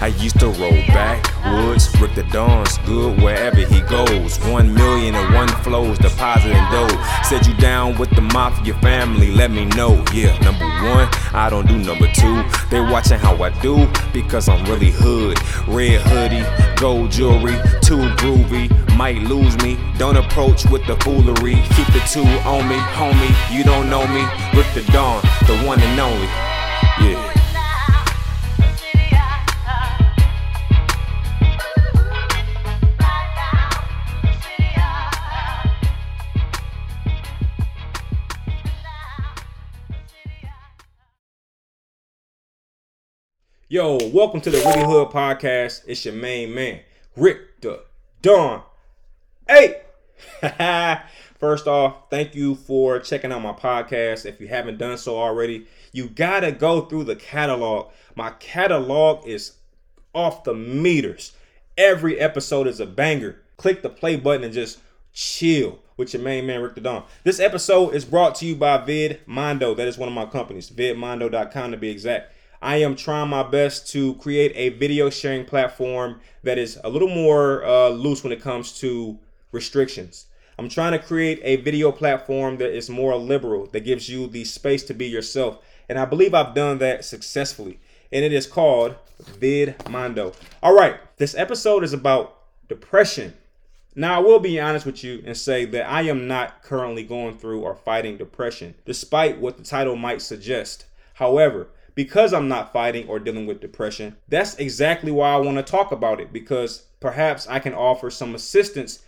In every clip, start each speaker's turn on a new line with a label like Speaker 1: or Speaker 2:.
Speaker 1: I used to roll backwoods, Rick Da Don's good wherever he goes. One million and one flows, depositing dough. Said you down with the mafia family, let me know. Yeah, number one, I don't do number two. They watching how I do because I'm really hood. Red hoodie, gold jewelry, too groovy. Might lose me, don't approach with the foolery. Keep the two on me, homie. You don't know me, Rick Da Don, the one and only. Yo, welcome to the Really Hood Podcast. It's your main man, Rick Da Don. Hey! First off, thank you for checking out my podcast. If you haven't done so already, you gotta go through the catalog. My catalog is off the meters. Every episode is a banger. Click the play button and just chill with your main man, Rick Da Don. This episode is brought to you by VidMondo. That is one of my companies, vidmondo.com to be exact. I am trying my best to create a video sharing platform that is a little more uh, loose when it comes to restrictions. I'm trying to create a video platform that is more liberal, that gives you the space to be yourself. And I believe I've done that successfully. And it is called VidMondo. All right, this episode is about depression. Now, I will be honest with you and say that I am not currently going through or fighting depression, despite what the title might suggest. However, because I'm not fighting or dealing with depression, that's exactly why I want to talk about it because perhaps I can offer some assistance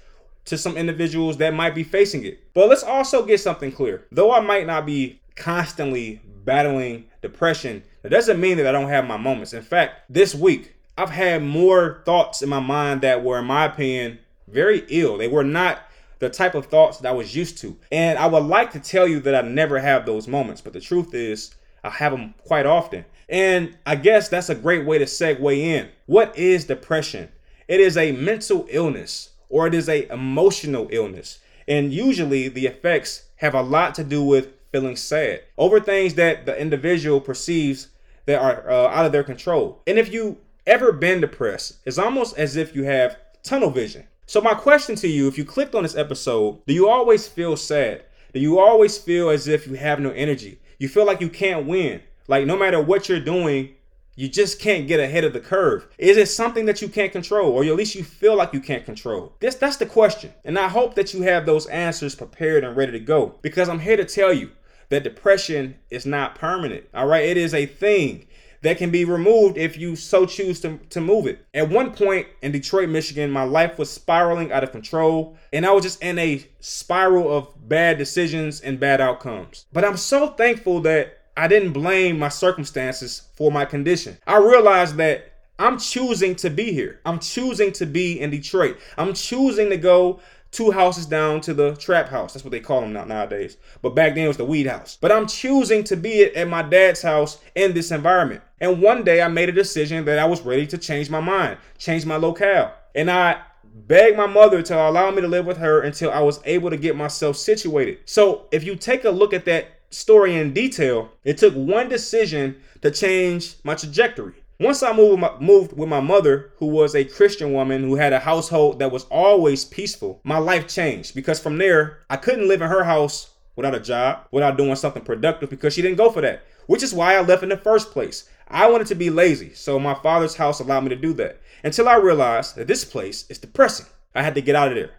Speaker 1: to some individuals that might be facing it. But let's also get something clear. Though I might not be constantly battling depression, that doesn't mean that I don't have my moments. In fact, this week, I've had more thoughts in my mind that were, in my opinion, very ill. They were not the type of thoughts that I was used to. And I would like to tell you that I never have those moments, but the truth is, I have them quite often. And I guess that's a great way to segue in. What is depression? It is a mental illness or it is a emotional illness. And usually the effects have a lot to do with feeling sad over things that the individual perceives that are uh, out of their control. And if you ever been depressed, it's almost as if you have tunnel vision. So my question to you, if you clicked on this episode, do you always feel sad? Do you always feel as if you have no energy? You feel like you can't win. Like no matter what you're doing, you just can't get ahead of the curve. Is it something that you can't control, or at least you feel like you can't control? This that's the question. And I hope that you have those answers prepared and ready to go. Because I'm here to tell you that depression is not permanent. All right, it is a thing that can be removed if you so choose to, to move it. At one point in Detroit, Michigan, my life was spiraling out of control, and I was just in a spiral of bad decisions and bad outcomes. But I'm so thankful that I didn't blame my circumstances for my condition. I realized that I'm choosing to be here. I'm choosing to be in Detroit. I'm choosing to go two houses down to the trap house. That's what they call them now, nowadays. But back then it was the weed house. But I'm choosing to be at my dad's house in this environment. And one day I made a decision that I was ready to change my mind, change my locale. And I begged my mother to allow me to live with her until I was able to get myself situated. So if you take a look at that story in detail, it took one decision to change my trajectory. Once I moved with, my, moved with my mother, who was a Christian woman who had a household that was always peaceful, my life changed because from there, I couldn't live in her house without a job, without doing something productive because she didn't go for that, which is why I left in the first place. I wanted to be lazy, so my father's house allowed me to do that until I realized that this place is depressing. I had to get out of there.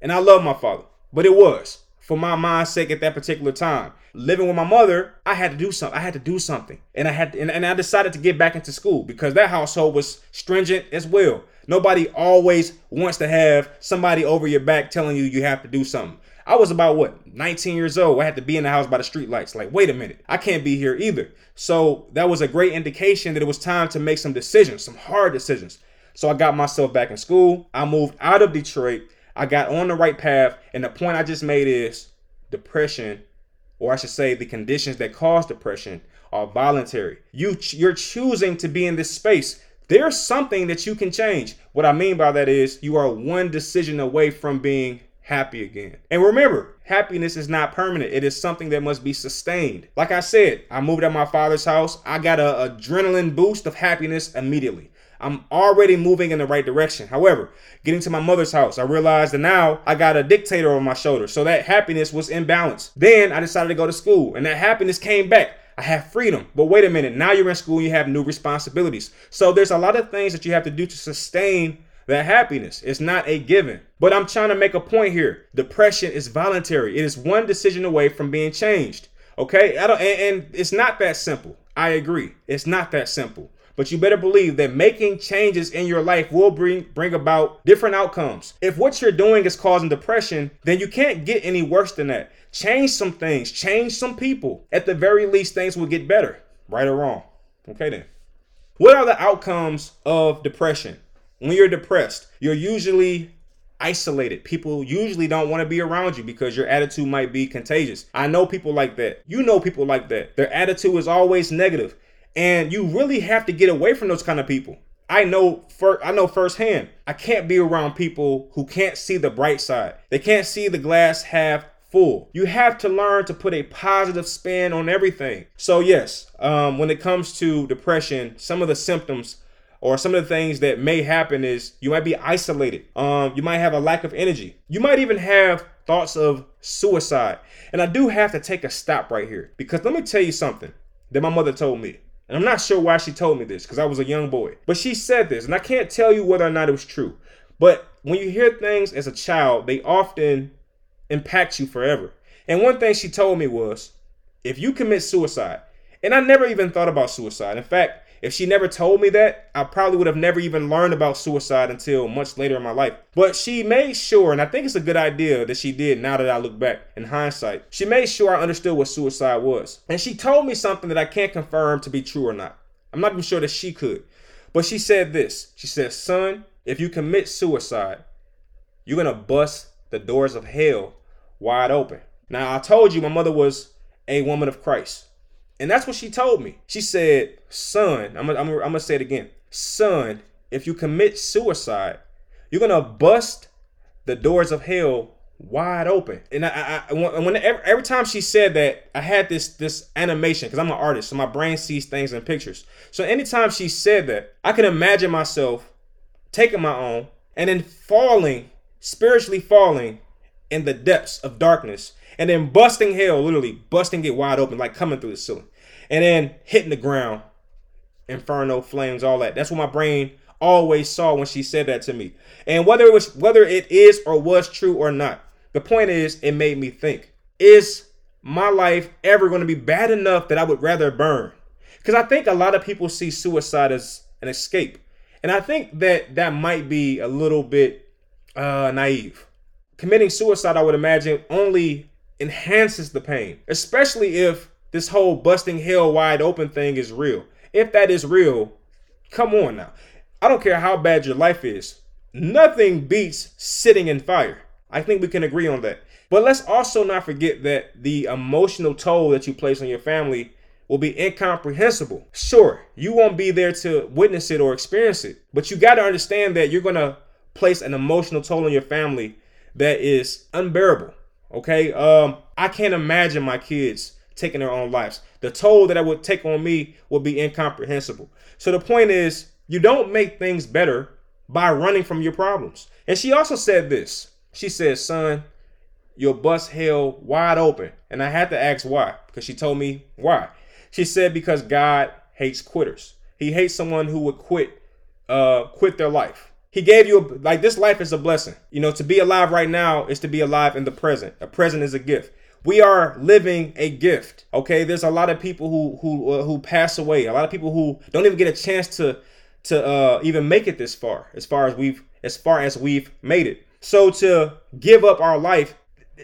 Speaker 1: And I love my father, but it was for my mind's sake at that particular time. Living with my mother, I had to do something. I had to do something. And I had to, and, and I decided to get back into school because that household was stringent as well. Nobody always wants to have somebody over your back telling you you have to do something. I was about what 19 years old. I had to be in the house by the streetlights. Like, wait a minute, I can't be here either. So that was a great indication that it was time to make some decisions, some hard decisions. So I got myself back in school. I moved out of Detroit. I got on the right path. And the point I just made is depression, or I should say, the conditions that cause depression are voluntary. You you're choosing to be in this space. There's something that you can change. What I mean by that is you are one decision away from being happy again. And remember, happiness is not permanent. It is something that must be sustained. Like I said, I moved at my father's house. I got an adrenaline boost of happiness immediately. I'm already moving in the right direction. However, getting to my mother's house, I realized that now I got a dictator on my shoulder. So that happiness was imbalanced. Then I decided to go to school, and that happiness came back. I have freedom. But wait a minute, now you're in school, you have new responsibilities. So there's a lot of things that you have to do to sustain that happiness. It's not a given. But I'm trying to make a point here. Depression is voluntary. It is one decision away from being changed. Okay? I don't and, and it's not that simple. I agree. It's not that simple. But you better believe that making changes in your life will bring bring about different outcomes. If what you're doing is causing depression, then you can't get any worse than that. Change some things, change some people. At the very least, things will get better, right or wrong. Okay, then. What are the outcomes of depression? When you're depressed, you're usually isolated. People usually don't want to be around you because your attitude might be contagious. I know people like that. You know people like that. Their attitude is always negative, and you really have to get away from those kind of people. I know for I know firsthand. I can't be around people who can't see the bright side. They can't see the glass half full. You have to learn to put a positive spin on everything. So, yes, um, when it comes to depression, some of the symptoms or some of the things that may happen is you might be isolated. Um, you might have a lack of energy. You might even have thoughts of suicide. And I do have to take a stop right here because let me tell you something that my mother told me. And I'm not sure why she told me this because I was a young boy. But she said this, and I can't tell you whether or not it was true. But when you hear things as a child, they often impact you forever. And one thing she told me was if you commit suicide, and I never even thought about suicide. In fact, if she never told me that, I probably would have never even learned about suicide until much later in my life. But she made sure, and I think it's a good idea that she did now that I look back in hindsight, she made sure I understood what suicide was. And she told me something that I can't confirm to be true or not. I'm not even sure that she could. But she said this She said, Son, if you commit suicide, you're going to bust the doors of hell wide open. Now, I told you my mother was a woman of Christ. And that's what she told me. She said, Son, I'm gonna, I'm to say it again. Son, if you commit suicide, you're to bust the doors of hell wide open. And I, I, when every, every time she said that, I had this this animation because I'm an artist, so my brain sees things in pictures. So anytime she said that, I can imagine myself taking my own and then falling, spiritually falling in the depths of darkness and then busting hell, literally busting it wide open, like coming through the ceiling, and then hitting the ground, inferno flames, all that. That's what my brain always saw when she said that to me. And whether it was whether it is or was true or not, the point is it made me think: Is my life ever going to be bad enough that I would rather burn? Because I think a lot of people see suicide as an escape, and I think that that might be a little bit uh, naive committing suicide, I would imagine, only enhances the pain, especially if this whole busting hell wide open thing is real. If that is real, come on now. I don't care how bad your life is, nothing beats sitting in fire. I think we can agree on that. But let's also not forget that the emotional toll that you place on your family will be incomprehensible. Sure, you won't be there to witness it or experience it, but you got to understand that you're going to place an emotional toll on your family that is unbearable. Okay. Um, I can't imagine my kids taking their own lives. The toll that I would take on me would be incomprehensible. So the point is, you don't make things better by running from your problems. And she also said this. She said, son, you'll bust hell wide open. And I had to ask why, because she told me why. She said, because God hates quitters. He hates someone who would quit, uh, quit their life. He gave you a, like this life is a blessing. You know, to be alive right now is to be alive in the present. A present is a gift. We are living a gift. Okay, there's a lot of people who who uh, who pass away. A lot of people who don't even get a chance to to uh, even make it this far. As far as we've as far as we've made it. So to give up our life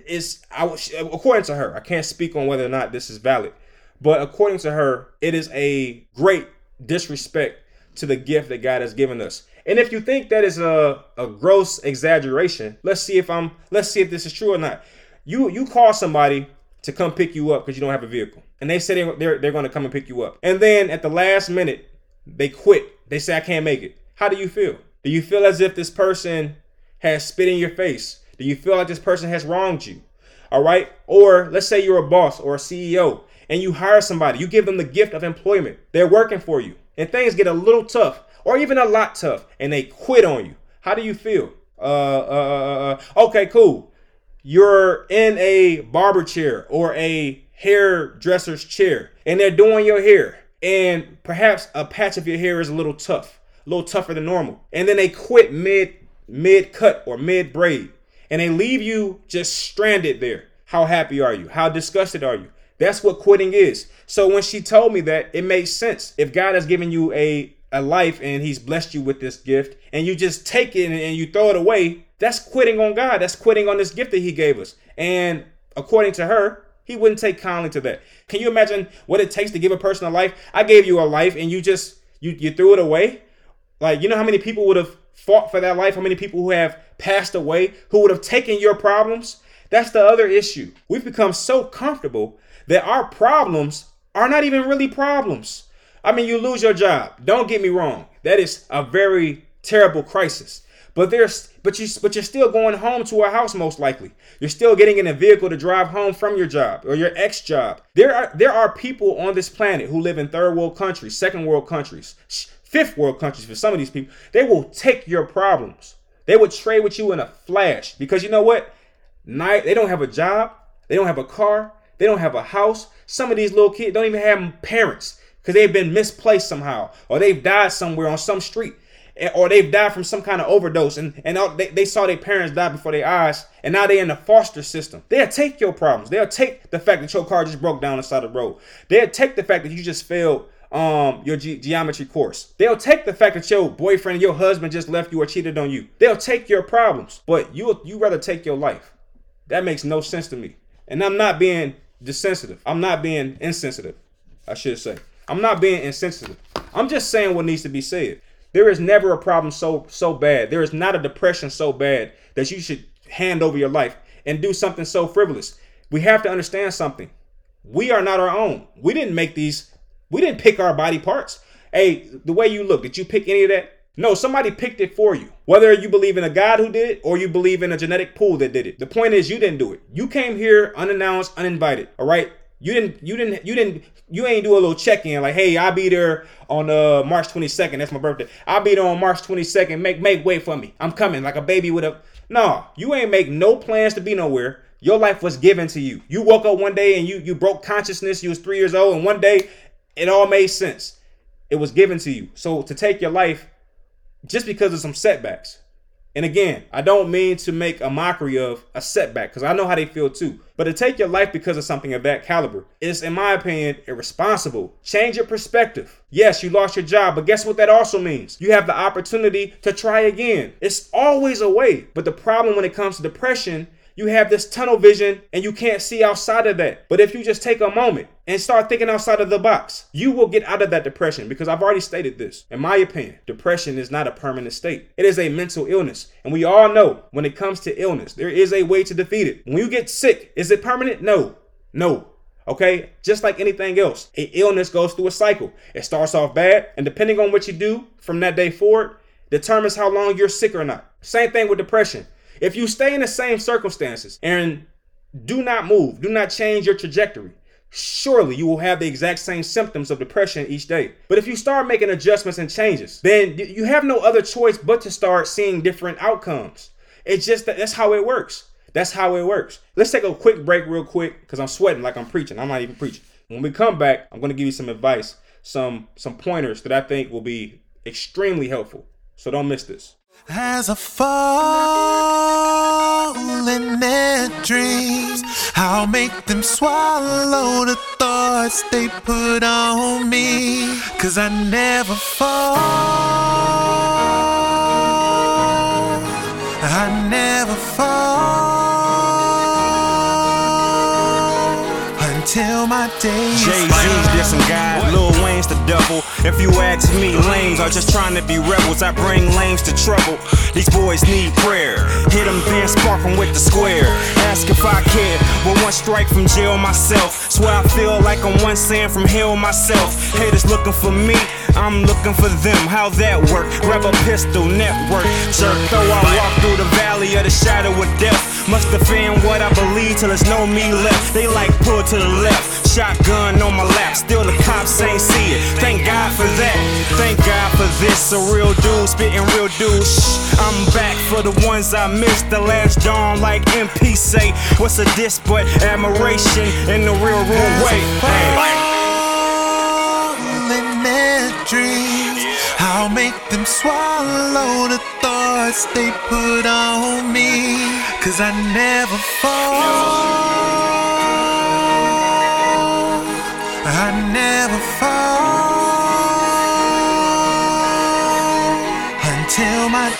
Speaker 1: is I, according to her. I can't speak on whether or not this is valid, but according to her, it is a great disrespect to the gift that God has given us. And if you think that is a, a gross exaggeration, let's see if I'm let's see if this is true or not. You you call somebody to come pick you up because you don't have a vehicle. And they say they're, they're, they're going to come and pick you up. And then at the last minute, they quit. They say, I can't make it. How do you feel? Do you feel as if this person has spit in your face? Do you feel like this person has wronged you? All right. Or let's say you're a boss or a CEO and you hire somebody, you give them the gift of employment. They're working for you and things get a little tough or even a lot tough, and they quit on you. How do you feel? Uh, uh, uh, uh okay, cool. You're in a barber chair or a hairdresser's chair, and they're doing your hair, and perhaps a patch of your hair is a little tough, a little tougher than normal, and then they quit mid mid cut or mid braid, and they leave you just stranded there. How happy are you? How disgusted are you? That's what quitting is. So when she told me that, it made sense. If God has given you a a life and he's blessed you with this gift and you just take it and you throw it away, that's quitting on God. That's quitting on this gift that he gave us. And according to her, he wouldn't take kindly to that. Can you imagine what it takes to give a person a life? I gave you a life and you just you you threw it away? Like, you know how many people would have fought for that life? How many people who have passed away who would have taken your problems? That's the other issue. We've become so comfortable that our problems are not even really problems. I mean, you lose your job. Don't get me wrong. That is a very terrible crisis. But there's but you but you're still going home to a house most likely. You're still getting in a vehicle to drive home from your job or your ex job. There are there are people on this planet who live in third world countries, second world countries, fifth world countries for some of these people. They will take your problems. They would trade with you in a flash because you know what? Night they don't have a job, they don't have a car, they don't have a house. Some of these little kids don't even have parents because they've been misplaced somehow, or they've died somewhere on some street, or they've died from some kind of overdose, and and they, they saw their parents die before their eyes, and now they're in the foster system. They'll take your problems. They'll take the fact that your car just broke down the side of the road. They'll take the fact that you just failed um your ge- geometry course. They'll take the fact that your boyfriend, and your husband just left you or cheated on you. They'll take your problems, but you you rather take your life. That makes no sense to me. And I'm not being desensitive. I'm not being insensitive. I should say. I'm not being insensitive. I'm just saying what needs to be said. There is never a problem so so bad. There is not a depression so bad that you should hand over your life and do something so frivolous. We have to understand something. We are not our own. We didn't make these. We didn't pick our body parts. Hey, the way you look, did you pick any of that? No, somebody picked it for you. Whether you believe in a God who did it or you believe in a genetic pool that did it. The point is you didn't do it. You came here unannounced, uninvited. All right? You didn't you didn't you didn't you ain't do a little check-in like, hey, I'll be there on uh March 22nd. That's my birthday. I'll be there on March 22nd. Make make way for me. I'm coming like a baby with a no, you ain't make no plans to be nowhere. Your life was given to you. You woke up one day and you you broke consciousness. You was three years old, and one day it all made sense. It was given to you. So to take your life just because of some setbacks. And again, I don't mean to make a mockery of a setback because I know how they feel too. But to take your life because of something of that caliber is, in my opinion, irresponsible. Change your perspective. Yes, you lost your job, but guess what that also means? You have the opportunity to try again. It's always a way. But the problem when it comes to depression you have this tunnel vision and you can't see outside of that. But if you just take a moment and start thinking outside of the box, you will get out of that depression because I've already stated this. In my opinion, depression is not a permanent state, it is a mental illness. And we all know when it comes to illness, there is a way to defeat it. When you get sick, is it permanent? No. No. Okay, just like anything else, a illness goes through a cycle. It starts off bad, and depending on what you do from that day forward, determines how long you're sick or not. Same thing with depression. If you stay in the same circumstances and do not move, do not change your trajectory, surely you will have the exact same symptoms of depression each day. But if you start making adjustments and changes, then you have no other choice but to start seeing different outcomes. It's just that that's how it works. That's how it works. Let's take a quick break, real quick, because I'm sweating like I'm preaching. I'm not even preaching. When we come back, I'm going to give you some advice, some some pointers that I think will be extremely helpful. So don't miss this.
Speaker 2: As I fall in their dreams, I'll make them swallow the thoughts they put on me. Cause I never fall. I never fall until my day.
Speaker 3: Jay Z's just some guys, Lil Wayne's the devil. If you ask me, lames are just trying to be rebels. I bring lames to trouble. These boys need prayer. Hit them, then spark them with the square. Ask if I care. Well, one strike from jail myself. Swear I feel like I'm one sand from hell myself. Haters looking for me. I'm looking for them. How that work? Grab a pistol, network. Jerk, though I walk through the valley of the shadow of death. Must defend what I believe till there's no me left. They like pull to the left. Shotgun on my lap. Still the cops ain't see it. Thank God for that. Thank God for This a real dude, spitting real douche. I'm back for the ones I missed. The last dawn, like MP say. What's a diss but admiration in the real room way?
Speaker 2: Swallow the thoughts they put on me. Cause I never fall. I never fall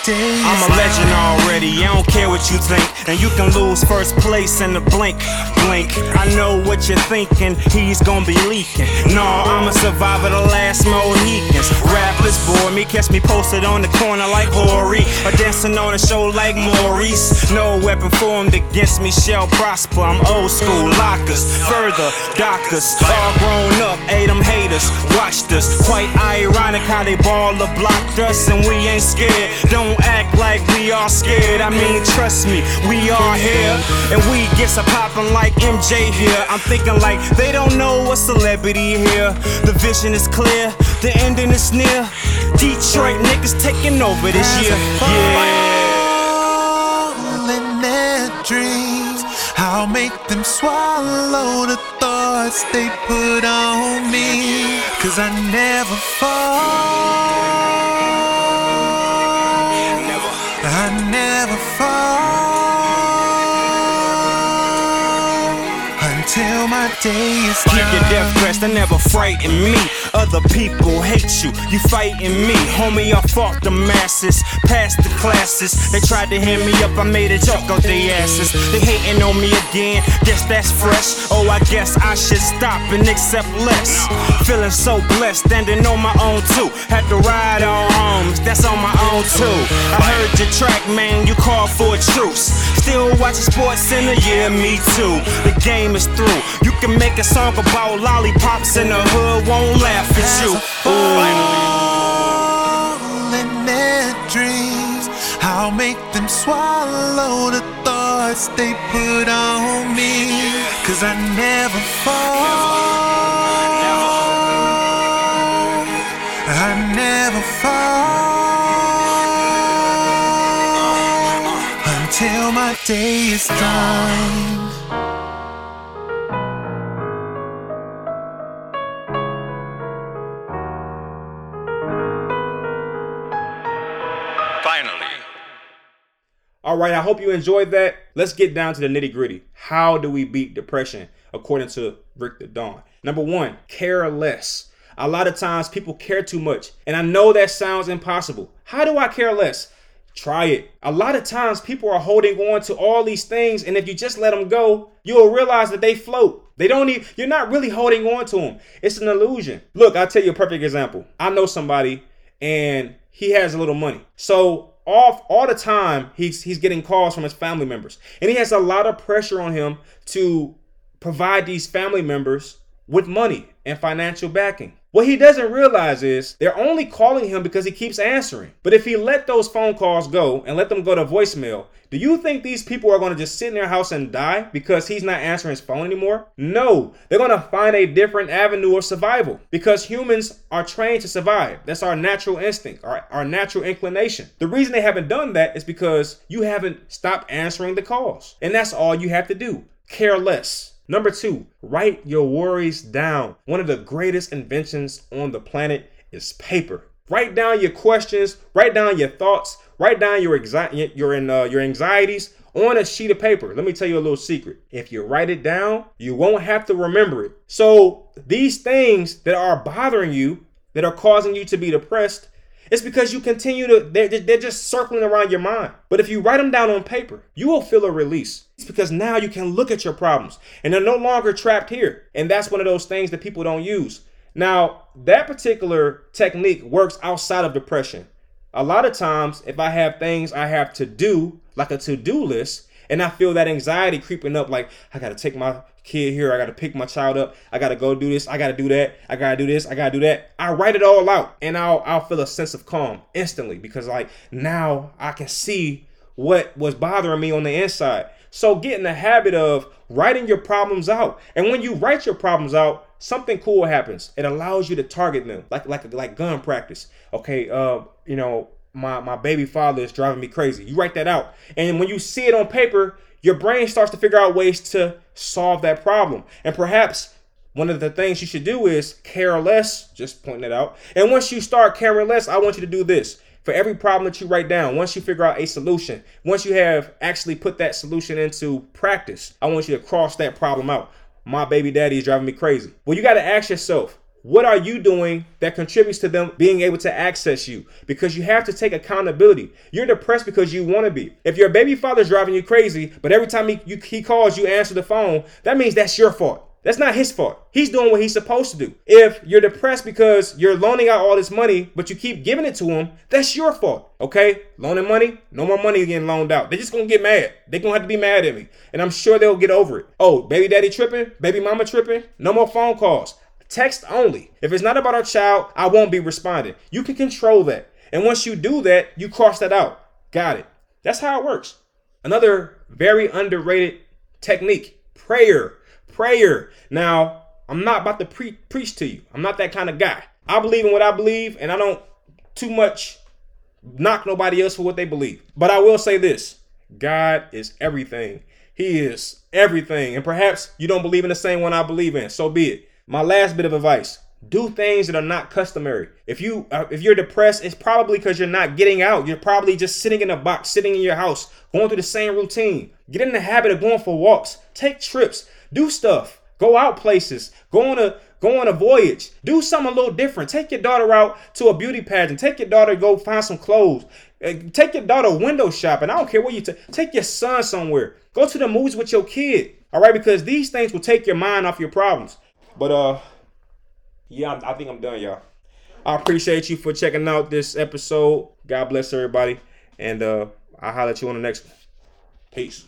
Speaker 2: until my day is
Speaker 3: I'm a legend already, I don't care what you think. And you can lose first place in the blink, blink. I know what you're thinking, he's gonna be leaking. No, I'm a survivor, the last Mohicans. Rappers bore me, catch me posted on the corner like Hori. Or dancing on a show like Maurice. No weapon formed against me shall prosper. I'm old school, lockers, further, dockers. All grown up, ate them haters, watched us. Quite ironic how they ball the blocked us and we ain't scared. Don't act like we are scared. I mean, trust me, we are here. And we get a poppin' like MJ here. I'm thinking like they don't know a celebrity here. The vision is clear, the ending is near. Detroit niggas taking over this year. Yeah.
Speaker 2: falling their dreams. I'll make them swallow the thoughts they put on me. Cause I never fall. Never fall until my day is
Speaker 3: Keep your
Speaker 2: done.
Speaker 3: death threats, they never frighten me. Other people hate you, you fighting me. Homie, I fought the masses, passed the classes. They tried to hand me up, I made a joke of their asses. They hating on me again, guess that's fresh. Oh, I guess I should stop and accept less. Feeling so blessed, standing on my own too. Had to ride on homes, that's on my own too. I heard your track, man, you called for a truce. Still watching Sports Center, yeah, me too. The game is through. You can make a song about lollipops in the hood, won't laugh at you. Ooh.
Speaker 2: falling their dreams. I'll make them swallow the thoughts they put on me. Cause I never fall. I never fall until my day is done.
Speaker 1: Right, I hope you enjoyed that. Let's get down to the nitty gritty. How do we beat depression according to Rick Da Don? Number one, care less. A lot of times people care too much, and I know that sounds impossible. How do I care less? Try it. A lot of times people are holding on to all these things, and if you just let them go, you'll realize that they float. They don't even, you're not really holding on to them. It's an illusion. Look, I'll tell you a perfect example. I know somebody and he has a little money. So off all the time he's he's getting calls from his family members. And he has a lot of pressure on him to provide these family members with money and financial backing. What he doesn't realize is they're only calling him because he keeps answering. But if he let those phone calls go and let them go to voicemail, do you think these people are going to just sit in their house and die because he's not answering his phone anymore? No, they're going to find a different avenue of survival because humans are trained to survive. That's our natural instinct, our, our natural inclination. The reason they haven't done that is because you haven't stopped answering the calls. And that's all you have to do. Care less. Number two, write your worries down. One of the greatest inventions on the planet is paper. Write down your questions, write down your thoughts, write down your anxi- your uh, your anxieties on a sheet of paper. Let me tell you a little secret. If you write it down, you won't have to remember it. So these things that are bothering you, that are causing you to be depressed, it's because you continue to, they're, they're just circling around your mind. But if you write them down on paper, you will feel a release. It's because now you can look at your problems and they're no longer trapped here. And that's one of those things that people don't use. Now, that particular technique works outside of depression. A lot of times, if I have things I have to do, like a to do list, and I feel that anxiety creeping up, like I gotta take my kid here, I gotta pick my child up, I gotta go do this, I gotta do that, I gotta do this, I gotta do that. I write it all out, and I'll I'll feel a sense of calm instantly because like now I can see what was bothering me on the inside. So get in the habit of writing your problems out, and when you write your problems out, something cool happens. It allows you to target them, like like like gun practice. Okay, uh, you know, my my baby father is driving me crazy. You write that out, and when you see it on paper, your brain starts to figure out ways to solve that problem. And perhaps one of the things you should do is care less. Just pointing it out. And once you start caring less, I want you to do this for every problem that you write down, once you figure out a solution, once you have actually put that solution into practice, I want you to cross that problem out. My baby daddy is driving me crazy. Well, you got to ask yourself, what are you doing that contributes to them being able to access you? Because you have to take accountability. You're depressed because you want to be. If your baby father's driving you crazy, but every time he, you, he calls, you answer the phone, that means that's your fault. That's not his fault. He's doing what he's supposed to do. If you're depressed because you're loaning out all this money, but you keep giving it to him, that's your fault. Okay? Loaning money, no more money getting loaned out. They're just gonna get mad. They're gonna have to be mad at me. And I'm sure they'll get over it. Oh, baby daddy tripping, baby mama tripping, no more phone calls. Text only. If it's not about our child, I won't be responding. You can control that. And once you do that, you cross that out. Got it. That's how it works. Another very underrated technique prayer prayer. Now, I'm not about to pre- preach to you. I'm not that kind of guy. I believe in what I believe, and I don't too much knock nobody else for what they believe. But I will say this God is everything. He is everything. And perhaps you don't believe in the same one I believe in. So be it. My last bit of advice do things that are not customary. If you uh, if you're depressed, it's probably because you're not getting out. You're probably just sitting in a box, sitting in your house, going through the same routine. Get in the habit of going for walks, take trips, do stuff. Go out places. Go on a go on a voyage. Do something a little different. Take your daughter out to a beauty pageant. Take your daughter go find some clothes. Uh, take your daughter window shopping. I don't care where you take. Take your son somewhere. Go to the movies with your kid. All right, because these things will take your mind off your problems. But uh, yeah, I think I'm done, y'all. I appreciate you for checking out this episode. God bless everybody, and uh, I'll holler at you on the next one. Peace.